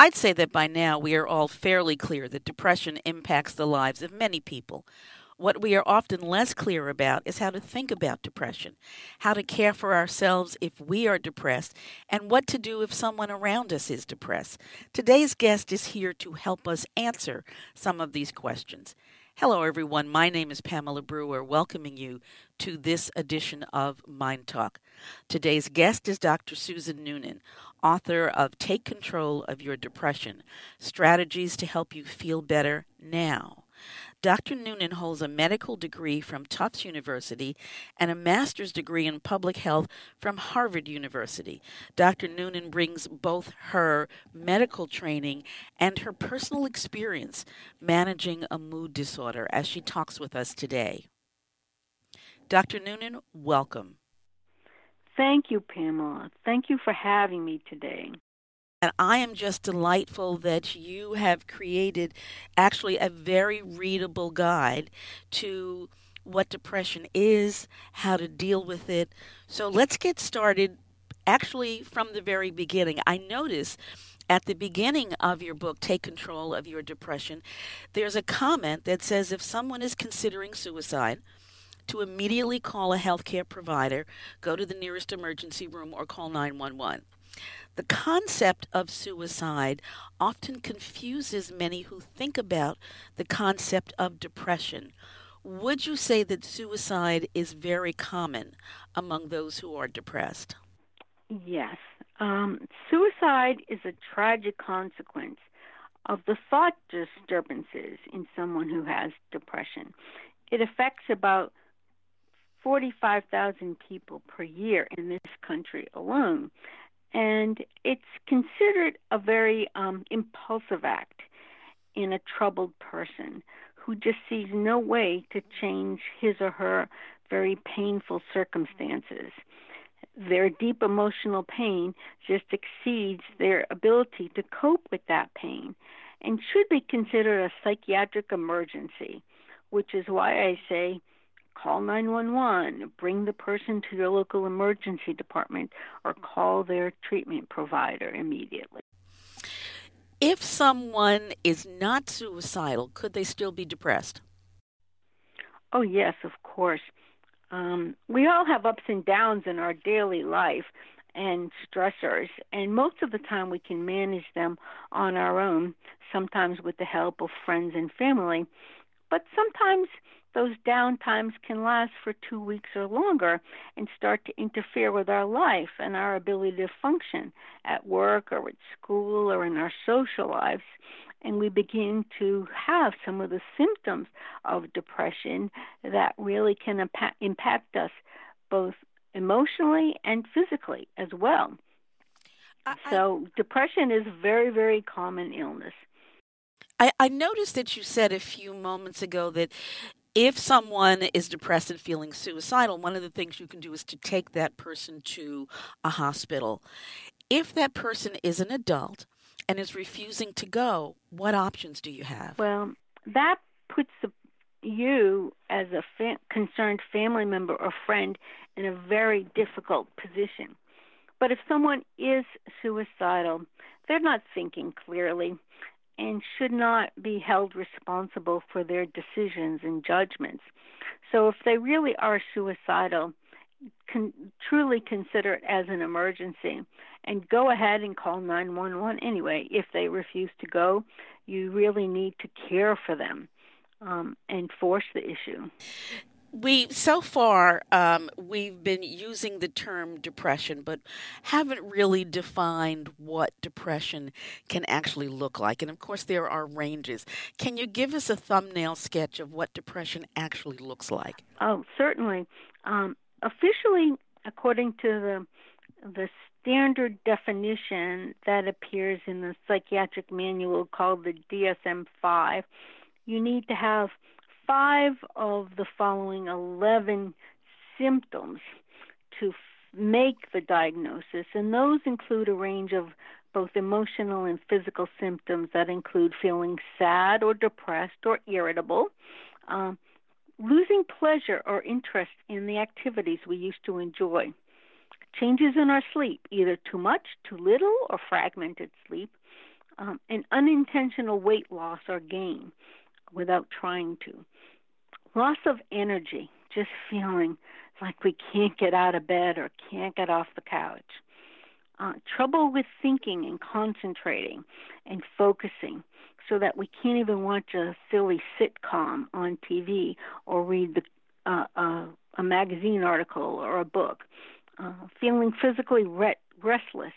I'd say that by now we are all fairly clear that depression impacts the lives of many people. What we are often less clear about is how to think about depression, how to care for ourselves if we are depressed, and what to do if someone around us is depressed. Today's guest is here to help us answer some of these questions. Hello, everyone. My name is Pamela Brewer, welcoming you to this edition of Mind Talk. Today's guest is Dr. Susan Noonan, author of Take Control of Your Depression Strategies to Help You Feel Better Now. Dr. Noonan holds a medical degree from Tufts University and a master's degree in public health from Harvard University. Dr. Noonan brings both her medical training and her personal experience managing a mood disorder as she talks with us today. Dr. Noonan, welcome. Thank you, Pamela. Thank you for having me today. And I am just delightful that you have created actually a very readable guide to what depression is, how to deal with it. So let's get started actually from the very beginning. I notice at the beginning of your book, Take Control of Your Depression, there's a comment that says if someone is considering suicide, to immediately call a healthcare provider, go to the nearest emergency room, or call 911. The concept of suicide often confuses many who think about the concept of depression. Would you say that suicide is very common among those who are depressed? Yes. Um, suicide is a tragic consequence of the thought disturbances in someone who has depression. It affects about 45,000 people per year in this country alone and it's considered a very um, impulsive act in a troubled person who just sees no way to change his or her very painful circumstances. Their deep emotional pain just exceeds their ability to cope with that pain and should be considered a psychiatric emergency, which is why I say call 911, bring the person to your local emergency department, or call their treatment provider immediately. If someone is not suicidal, could they still be depressed? Oh, yes, of course. Um, we all have ups and downs in our daily life and stressors, and most of the time we can manage them on our own, sometimes with the help of friends and family. But sometimes those down times can last for two weeks or longer and start to interfere with our life and our ability to function at work or at school or in our social lives. And we begin to have some of the symptoms of depression that really can impa- impact us both emotionally and physically as well. I, so, depression is a very, very common illness. I, I noticed that you said a few moments ago that if someone is depressed and feeling suicidal, one of the things you can do is to take that person to a hospital. If that person is an adult and is refusing to go, what options do you have? Well, that puts you as a fa- concerned family member or friend in a very difficult position. But if someone is suicidal, they're not thinking clearly and should not be held responsible for their decisions and judgments. So if they really are suicidal, can truly consider it as an emergency and go ahead and call 911 anyway. If they refuse to go, you really need to care for them um, and force the issue we so far um, we've been using the term depression but haven't really defined what depression can actually look like. And of course there are ranges. Can you give us a thumbnail sketch of what depression actually looks like? Oh certainly. Um, officially according to the the standard definition that appears in the psychiatric manual called the DSM 5, you need to have five of the following 11 symptoms to make the diagnosis, and those include a range of both emotional and physical symptoms that include feeling sad or depressed or irritable, um, losing pleasure or interest in the activities we used to enjoy, changes in our sleep, either too much, too little, or fragmented sleep, um, and unintentional weight loss or gain without trying to, loss of energy, just feeling like we can't get out of bed or can't get off the couch. Uh, trouble with thinking and concentrating and focusing so that we can't even watch a silly sitcom on TV or read the, uh, uh, a magazine article or a book. Uh, feeling physically re- restless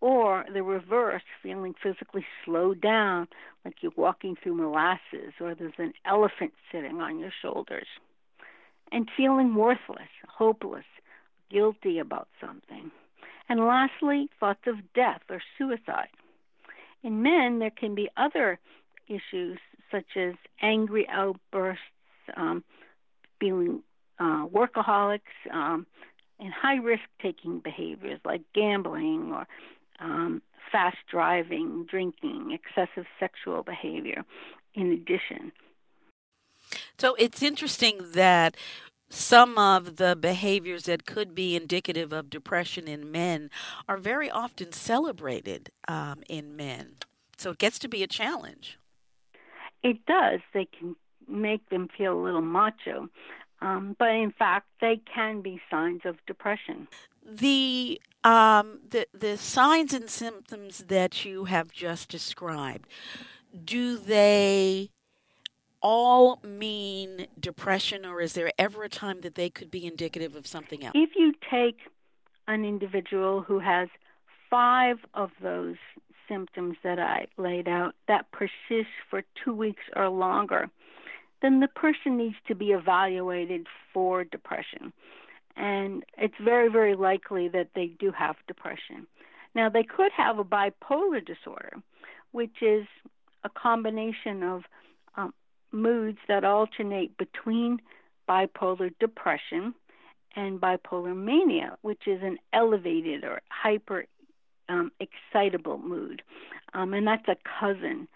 or the reverse, feeling physically slowed down, like you're walking through molasses or there's an elephant sitting on your shoulders, and feeling worthless, hopeless, guilty about something. And lastly, thoughts of death or suicide. In men, there can be other issues such as angry outbursts, um, feeling uh, workaholics, um, and high risk taking behaviors like gambling or um, fast driving, drinking, excessive sexual behavior, in addition. So it's interesting that some of the behaviors that could be indicative of depression in men are very often celebrated um, in men. So it gets to be a challenge. It does. They can make them feel a little macho. Um, but in fact, they can be signs of depression. The um, the the signs and symptoms that you have just described, do they all mean depression, or is there ever a time that they could be indicative of something else? If you take an individual who has five of those symptoms that I laid out that persist for two weeks or longer, then the person needs to be evaluated for depression. And it's very, very likely that they do have depression. Now, they could have a bipolar disorder, which is a combination of um, moods that alternate between bipolar depression and bipolar mania, which is an elevated or hyper um, excitable mood. Um, and that's a cousin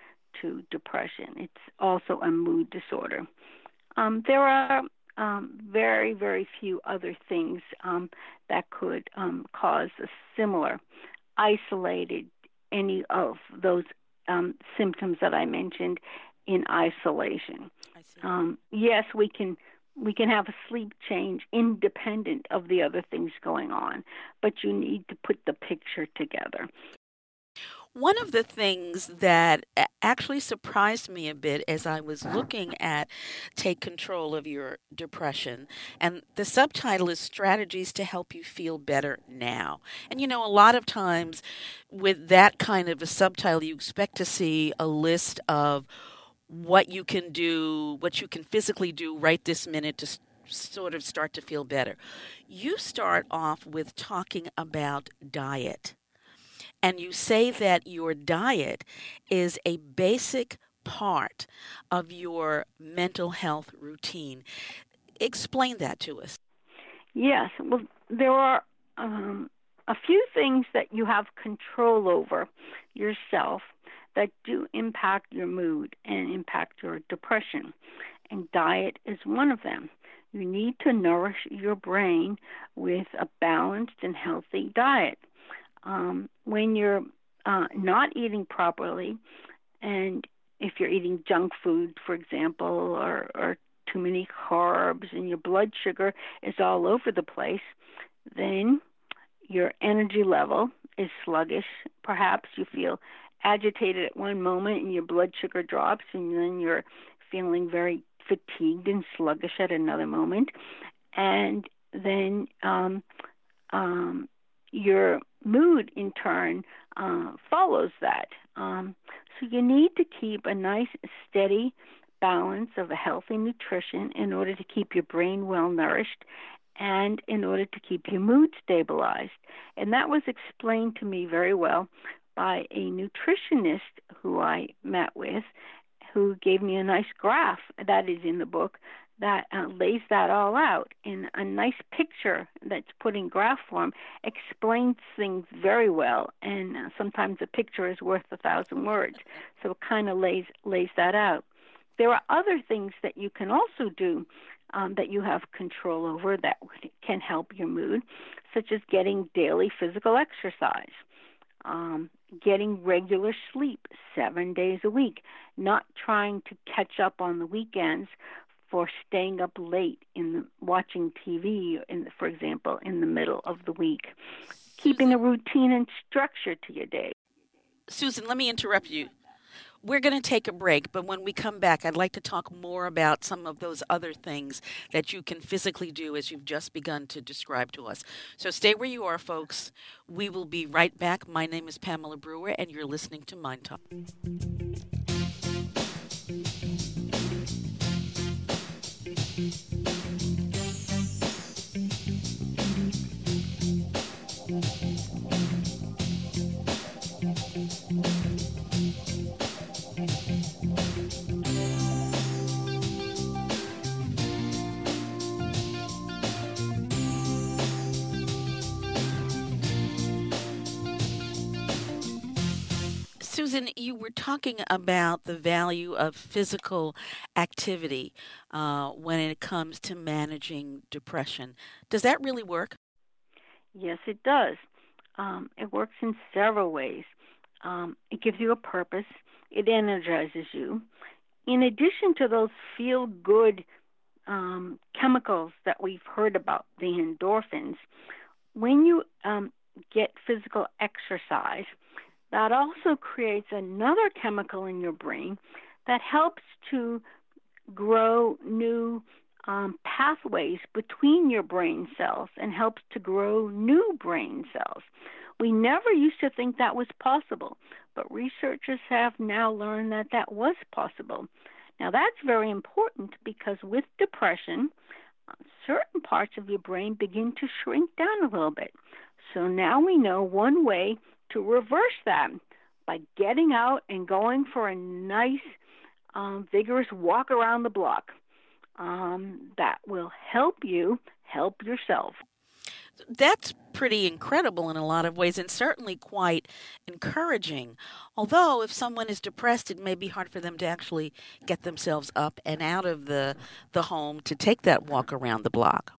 to depression. It's also a mood disorder. Um, there are um, very, very few other things um, that could um, cause a similar isolated any of those um, symptoms that I mentioned in isolation. Um, yes, we can we can have a sleep change independent of the other things going on, but you need to put the picture together. One of the things that actually surprised me a bit as I was uh-huh. looking at Take Control of Your Depression, and the subtitle is Strategies to Help You Feel Better Now. And you know, a lot of times with that kind of a subtitle, you expect to see a list of what you can do, what you can physically do right this minute to sort of start to feel better. You start off with talking about diet and you say that your diet is a basic part of your mental health routine. Explain that to us. Yes, well, there are um, a few things that you have control over yourself that do impact your mood and impact your depression. And diet is one of them. You need to nourish your brain with a balanced and healthy diet um, when you're uh, not eating properly, and if you're eating junk food, for example, or, or too many carbs and your blood sugar is all over the place, then your energy level is sluggish. Perhaps you feel agitated at one moment and your blood sugar drops, and then you're feeling very fatigued and sluggish at another moment. And then um, um, your mood, in turn, uh, follows that. Um, so you need to keep a nice, steady balance of a healthy nutrition in order to keep your brain well nourished and in order to keep your mood stabilized. And that was explained to me very well by a nutritionist who I met with who gave me a nice graph that is in the book that uh, lays that all out in a nice picture that's put in graph form explains things very well and uh, sometimes a picture is worth a thousand words. So it kind of lays lays that out. There are other things that you can also do um, that you have control over that can help your mood such as getting daily physical exercise um, getting regular sleep seven days a week, not trying to catch up on the weekends for staying up late in watching TV, in for example, in the middle of the week. Keeping a routine and structure to your day. Susan, let me interrupt you we're going to take a break, but when we come back, I'd like to talk more about some of those other things that you can physically do as you've just begun to describe to us. So stay where you are, folks. We will be right back. My name is Pamela Brewer, and you're listening to Mind Talk. Mm-hmm. Susan, you were talking about the value of physical activity uh, when it comes to managing depression. Does that really work? Yes, it does. Um, it works in several ways. Um, it gives you a purpose, it energizes you. In addition to those feel good um, chemicals that we've heard about, the endorphins, when you um, get physical exercise, that also creates another chemical in your brain that helps to grow new um, pathways between your brain cells and helps to grow new brain cells. We never used to think that was possible, but researchers have now learned that that was possible. Now, that's very important because with depression, certain parts of your brain begin to shrink down a little bit. So now we know one way to reverse that by getting out and going for a nice, um, vigorous walk around the block. Um, that will help you help yourself. That's pretty incredible in a lot of ways and certainly quite encouraging. Although, if someone is depressed, it may be hard for them to actually get themselves up and out of the, the home to take that walk around the block.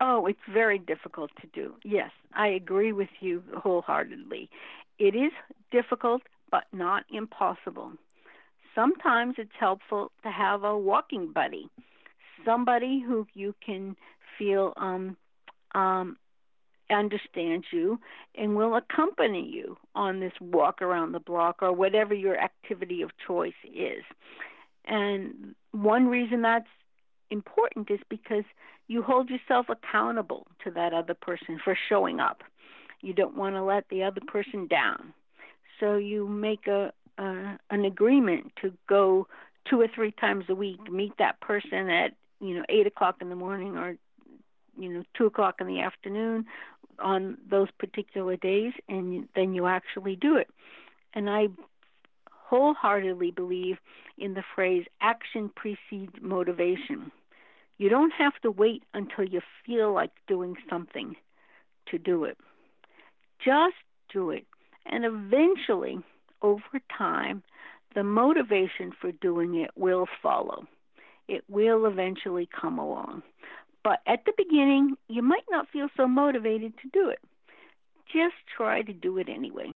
Oh, it's very difficult to do. Yes, I agree with you wholeheartedly. It is difficult, but not impossible. Sometimes it's helpful to have a walking buddy, somebody who you can feel um, um, understands you and will accompany you on this walk around the block or whatever your activity of choice is. And one reason that's important is because you hold yourself accountable to that other person for showing up. You don't want to let the other person down. So you make a, a an agreement to go two or three times a week, meet that person at you know eight o'clock in the morning or you know two o'clock in the afternoon on those particular days, and then you actually do it. And I wholeheartedly believe in the phrase action precedes motivation. You don't have to wait until you feel like doing something to do it. Just do it. And eventually, over time, the motivation for doing it will follow. It will eventually come along. But at the beginning, you might not feel so motivated to do it. Just try to do it anyway.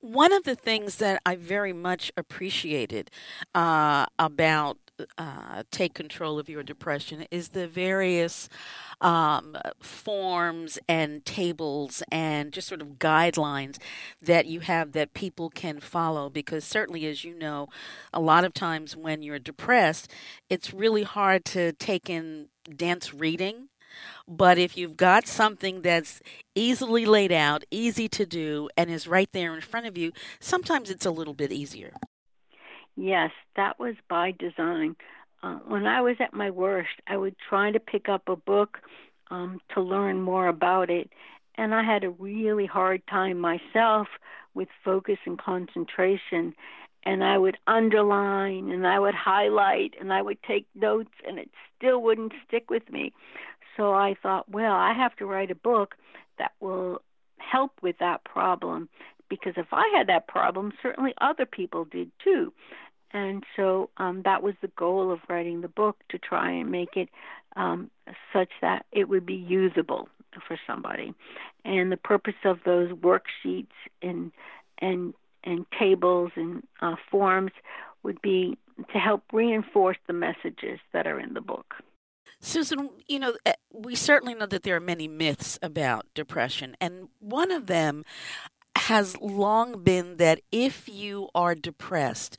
One of the things that I very much appreciated uh, about uh, take control of your depression is the various um, forms and tables and just sort of guidelines that you have that people can follow. Because certainly, as you know, a lot of times when you're depressed, it's really hard to take in dense reading. But if you've got something that's easily laid out, easy to do, and is right there in front of you, sometimes it's a little bit easier. Yes, that was by design. uh, when I was at my worst, I would try to pick up a book um, to learn more about it, and I had a really hard time myself with focus and concentration. And I would underline and I would highlight and I would take notes, and it still wouldn't stick with me. So I thought, well, I have to write a book that will help with that problem because if I had that problem, certainly other people did too. And so um, that was the goal of writing the book to try and make it um, such that it would be usable for somebody. And the purpose of those worksheets and and and tables and uh, forms would be to help reinforce the messages that are in the book. Susan, you know, eh, we certainly know that there are many myths about depression, and one of them has long been that if you are depressed,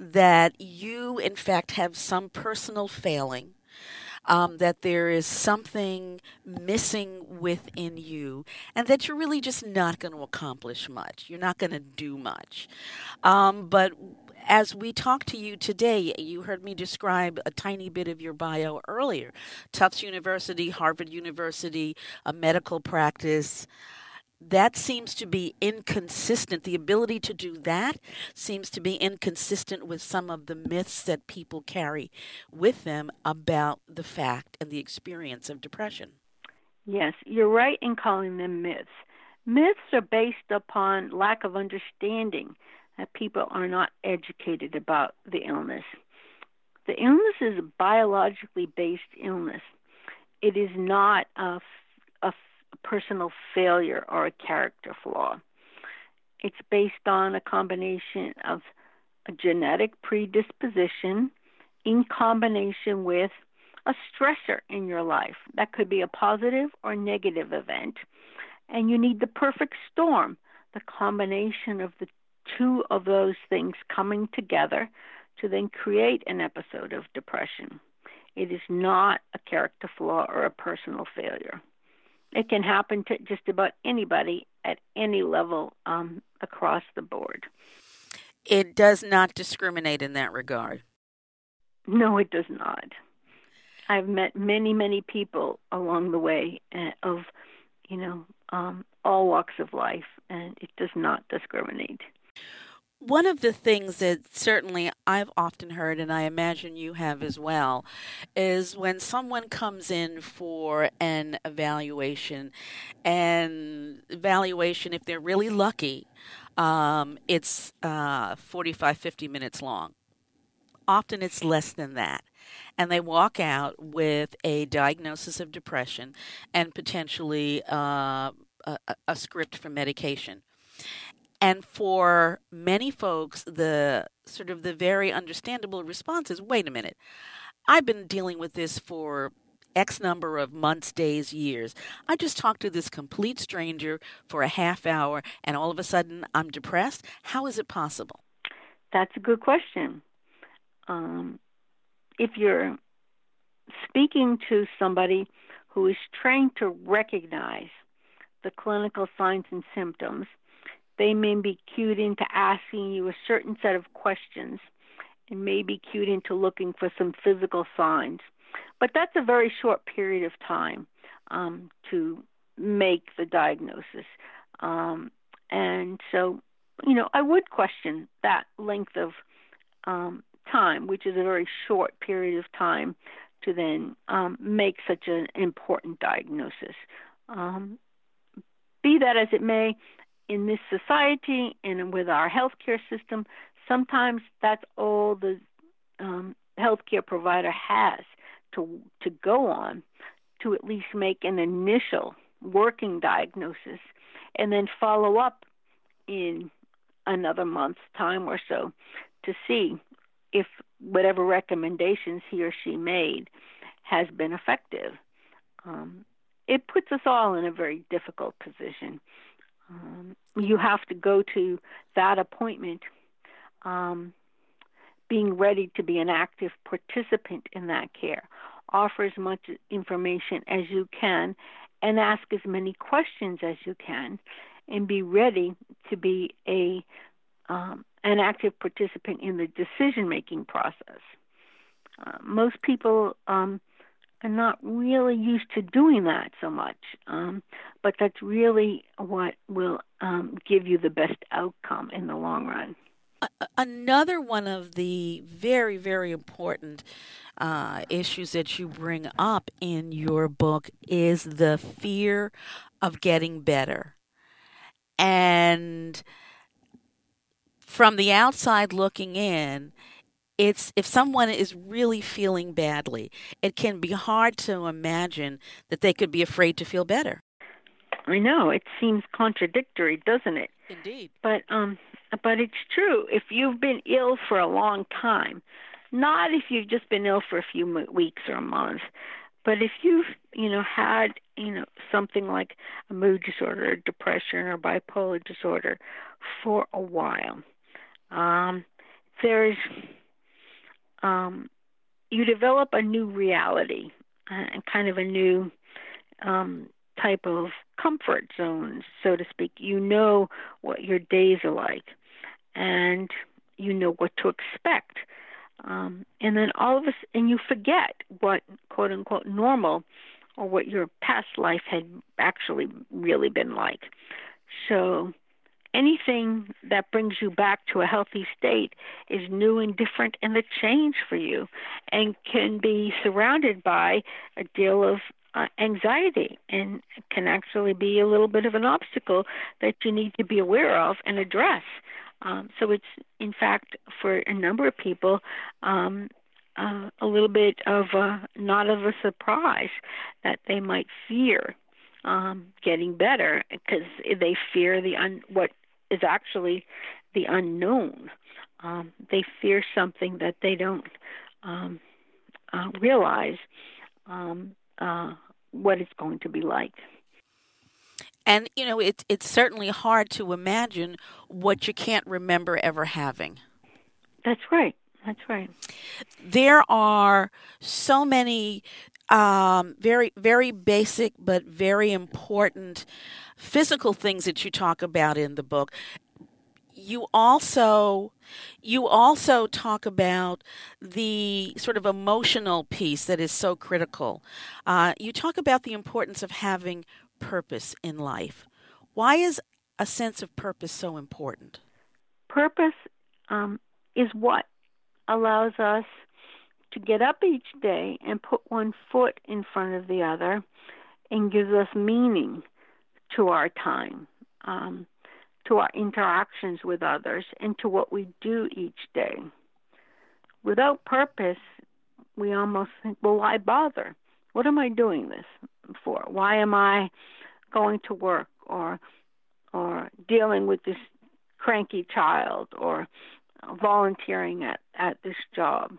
that you in fact have some personal failing. Um, that there is something missing within you, and that you're really just not going to accomplish much. You're not going to do much. Um, but as we talk to you today, you heard me describe a tiny bit of your bio earlier Tufts University, Harvard University, a medical practice. That seems to be inconsistent. The ability to do that seems to be inconsistent with some of the myths that people carry with them about the fact and the experience of depression. Yes, you're right in calling them myths. Myths are based upon lack of understanding that people are not educated about the illness. The illness is a biologically based illness. It is not a, a personal failure or a character flaw. It's based on a combination of a genetic predisposition in combination with a stressor in your life. That could be a positive or negative event. And you need the perfect storm, the combination of the two of those things coming together to then create an episode of depression. It is not a character flaw or a personal failure. It can happen to just about anybody at any level um, across the board. It does not discriminate in that regard. No, it does not. I've met many, many people along the way uh, of, you know, um, all walks of life, and it does not discriminate. One of the things that certainly I've often heard, and I imagine you have as well, is when someone comes in for an evaluation, and evaluation, if they're really lucky, um, it's uh, 45, 50 minutes long. Often it's less than that. And they walk out with a diagnosis of depression and potentially uh, a, a script for medication. And for many folks, the sort of the very understandable response is wait a minute, I've been dealing with this for X number of months, days, years. I just talked to this complete stranger for a half hour and all of a sudden I'm depressed. How is it possible? That's a good question. Um, if you're speaking to somebody who is trained to recognize the clinical signs and symptoms, they may be cued into asking you a certain set of questions and may be cued into looking for some physical signs. But that's a very short period of time um, to make the diagnosis. Um, and so, you know, I would question that length of um, time, which is a very short period of time to then um, make such an important diagnosis. Um, be that as it may, in this society and with our healthcare system, sometimes that's all the um, healthcare provider has to to go on to at least make an initial working diagnosis and then follow up in another month's time or so to see if whatever recommendations he or she made has been effective. Um, it puts us all in a very difficult position um, you have to go to that appointment um, being ready to be an active participant in that care. Offer as much information as you can and ask as many questions as you can and be ready to be a um, an active participant in the decision making process. Uh, most people um, are not really used to doing that so much, um, but that's really what will um, give you the best outcome in the long run. Another one of the very, very important uh, issues that you bring up in your book is the fear of getting better. And from the outside looking in, it's if someone is really feeling badly, it can be hard to imagine that they could be afraid to feel better. I know it seems contradictory, doesn't it? Indeed. But um, but it's true. If you've been ill for a long time, not if you've just been ill for a few weeks or a month, but if you've you know had you know something like a mood disorder, depression, or bipolar disorder for a while, um, there's um, you develop a new reality uh, and kind of a new um, type of comfort zone, so to speak. You know what your days are like, and you know what to expect. Um, and then all of us, and you forget what quote unquote normal or what your past life had actually really been like. So anything that brings you back to a healthy state is new and different and a change for you and can be surrounded by a deal of uh, anxiety and can actually be a little bit of an obstacle that you need to be aware of and address. Um, so it's, in fact, for a number of people, um, uh, a little bit of a, not of a surprise that they might fear um, getting better because they fear the un- what is actually the unknown. Um, they fear something that they don't um, uh, realize um, uh, what it's going to be like. And you know, it's it's certainly hard to imagine what you can't remember ever having. That's right. That's right. There are so many um, very very basic but very important physical things that you talk about in the book you also you also talk about the sort of emotional piece that is so critical. Uh, you talk about the importance of having purpose in life. Why is a sense of purpose so important? Purpose um, is what allows us to get up each day and put one foot in front of the other and gives us meaning to our time, um, to our interactions with others, and to what we do each day. Without purpose, we almost think, well, why bother? What am I doing this for? Why am I going to work or or dealing with this cranky child or volunteering at, at this job?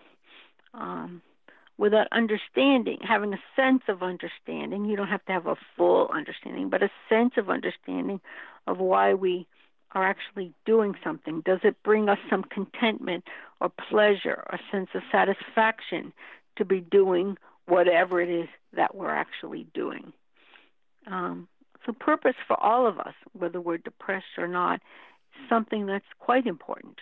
Um, without understanding, having a sense of understanding. You don't have to have a full understanding, but a sense of understanding of why we are actually doing something. Does it bring us some contentment or pleasure or sense of satisfaction to be doing whatever it is that we're actually doing? Um, so, purpose for all of us, whether we're depressed or not, something that's quite important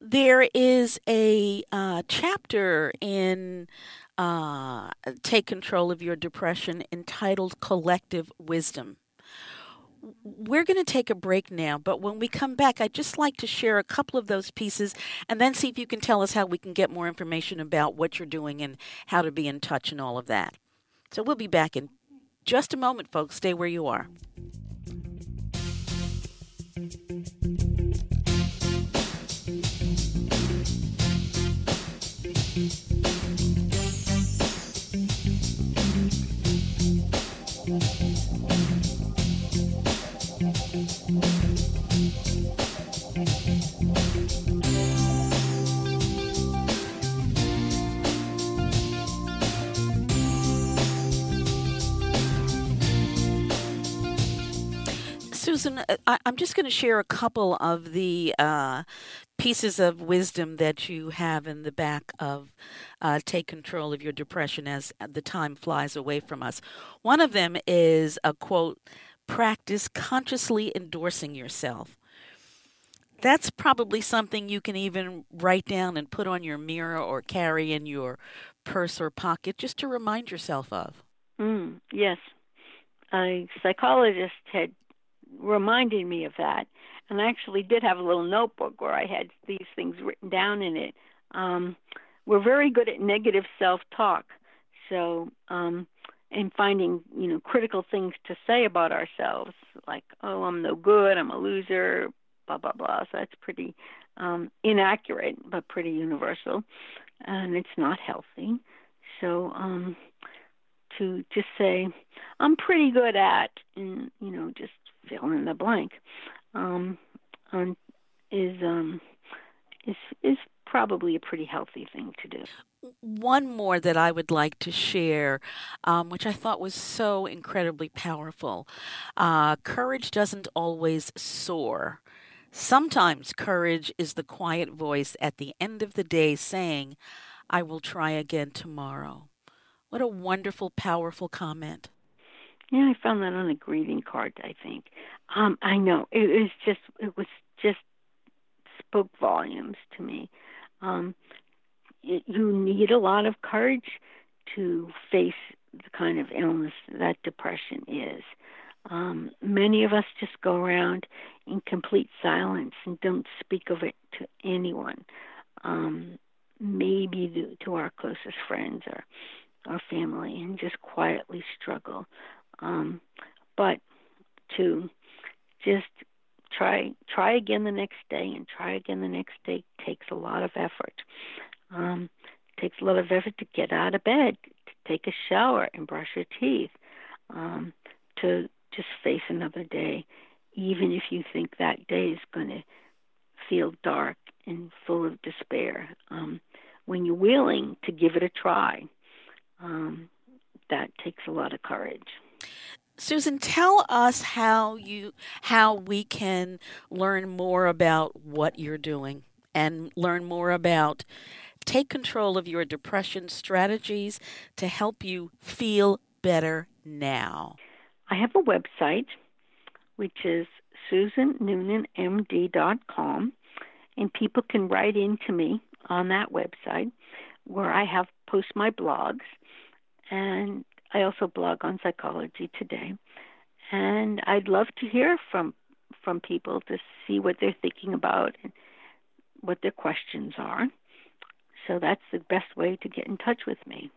there is a uh, chapter in uh, Take Control of Your Depression entitled Collective Wisdom. We're going to take a break now, but when we come back, I'd just like to share a couple of those pieces and then see if you can tell us how we can get more information about what you're doing and how to be in touch and all of that. So we'll be back in just a moment, folks. Stay where you are. Susan, uh, I, am just going to share a couple of the uh, pieces of wisdom that you have in the back of uh, Take Control of Your Depression as the time flies away from us. One of them is a quote practice consciously endorsing yourself. that's probably something you can even write down and put on your mirror or carry in your purse or pocket just to remind yourself of. Mm, yes. A psychologist had reminded me of that. And I actually did have a little notebook where I had these things written down in it. Um, we're very good at negative self talk. So, um, and finding, you know, critical things to say about ourselves, like, oh, I'm no good, I'm a loser, blah, blah, blah. So that's pretty um, inaccurate, but pretty universal. And it's not healthy. So, um, to just say, I'm pretty good at, and, you know, just fill in the blank, um, um, is, um, is, is probably a pretty healthy thing to do. One more that I would like to share, um, which I thought was so incredibly powerful. Uh, courage doesn't always soar. Sometimes courage is the quiet voice at the end of the day saying, I will try again tomorrow. What a wonderful, powerful comment. Yeah, I found that on a greeting card, I think. Um, I know. It was just it was just spoke volumes to me. Um, it, you need a lot of courage to face the kind of illness that depression is. Um, many of us just go around in complete silence and don't speak of it to anyone. Um, maybe the, to our closest friends or our family, and just quietly struggle. Um, but to just try try again the next day and try again the next day takes a lot of effort. Um, takes a lot of effort to get out of bed, to take a shower and brush your teeth, um, to just face another day, even if you think that day is going to feel dark and full of despair. Um, when you're willing to give it a try, um, that takes a lot of courage. Susan, tell us how you how we can learn more about what you're doing and learn more about take control of your depression strategies to help you feel better now. I have a website which is susannoonanmd.com and people can write into me on that website where I have post my blogs and I also blog on Psychology Today, and I'd love to hear from from people to see what they're thinking about and what their questions are. So that's the best way to get in touch with me,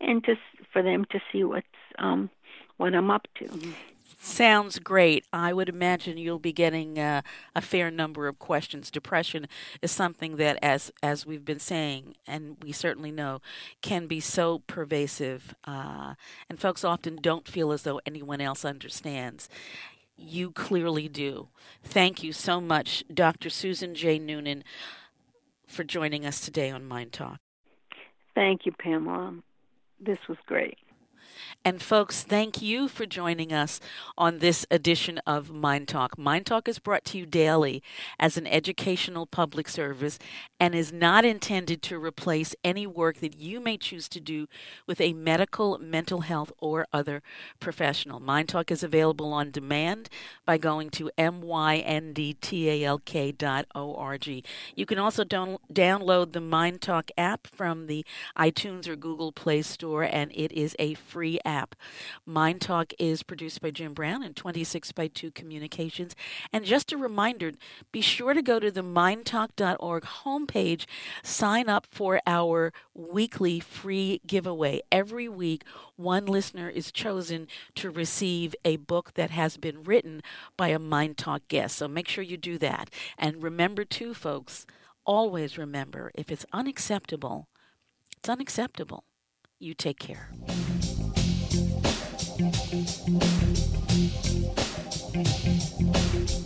and to for them to see what's um, what I'm up to. Sounds great. I would imagine you'll be getting uh, a fair number of questions. Depression is something that, as as we've been saying, and we certainly know, can be so pervasive, uh, and folks often don't feel as though anyone else understands. You clearly do. Thank you so much, Dr. Susan J. Noonan, for joining us today on Mind Talk. Thank you, Pamela. This was great. And folks, thank you for joining us on this edition of Mind Talk. Mind Talk is brought to you daily as an educational public service and is not intended to replace any work that you may choose to do with a medical, mental health, or other professional. Mind Talk is available on demand by going to myndtalk.org. You can also download the Mind Talk app from the iTunes or Google Play Store, and it is a free app app. Mind Talk is produced by Jim Brown and 26 by 2 Communications. And just a reminder be sure to go to the myndtalk.org homepage, sign up for our weekly free giveaway. Every week, one listener is chosen to receive a book that has been written by a Mind Talk guest. So make sure you do that. And remember, too, folks, always remember if it's unacceptable, it's unacceptable. You take care. thank you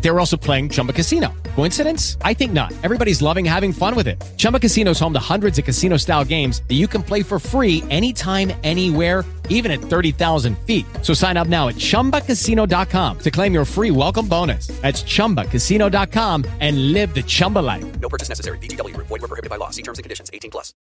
They were also playing Chumba Casino. Coincidence? I think not. Everybody's loving having fun with it. Chumba Casino is home to hundreds of casino style games that you can play for free anytime, anywhere, even at 30,000 feet. So sign up now at chumbacasino.com to claim your free welcome bonus. That's chumbacasino.com and live the Chumba life. No purchase necessary. Group. Void were prohibited by law. See terms and conditions. 18 plus.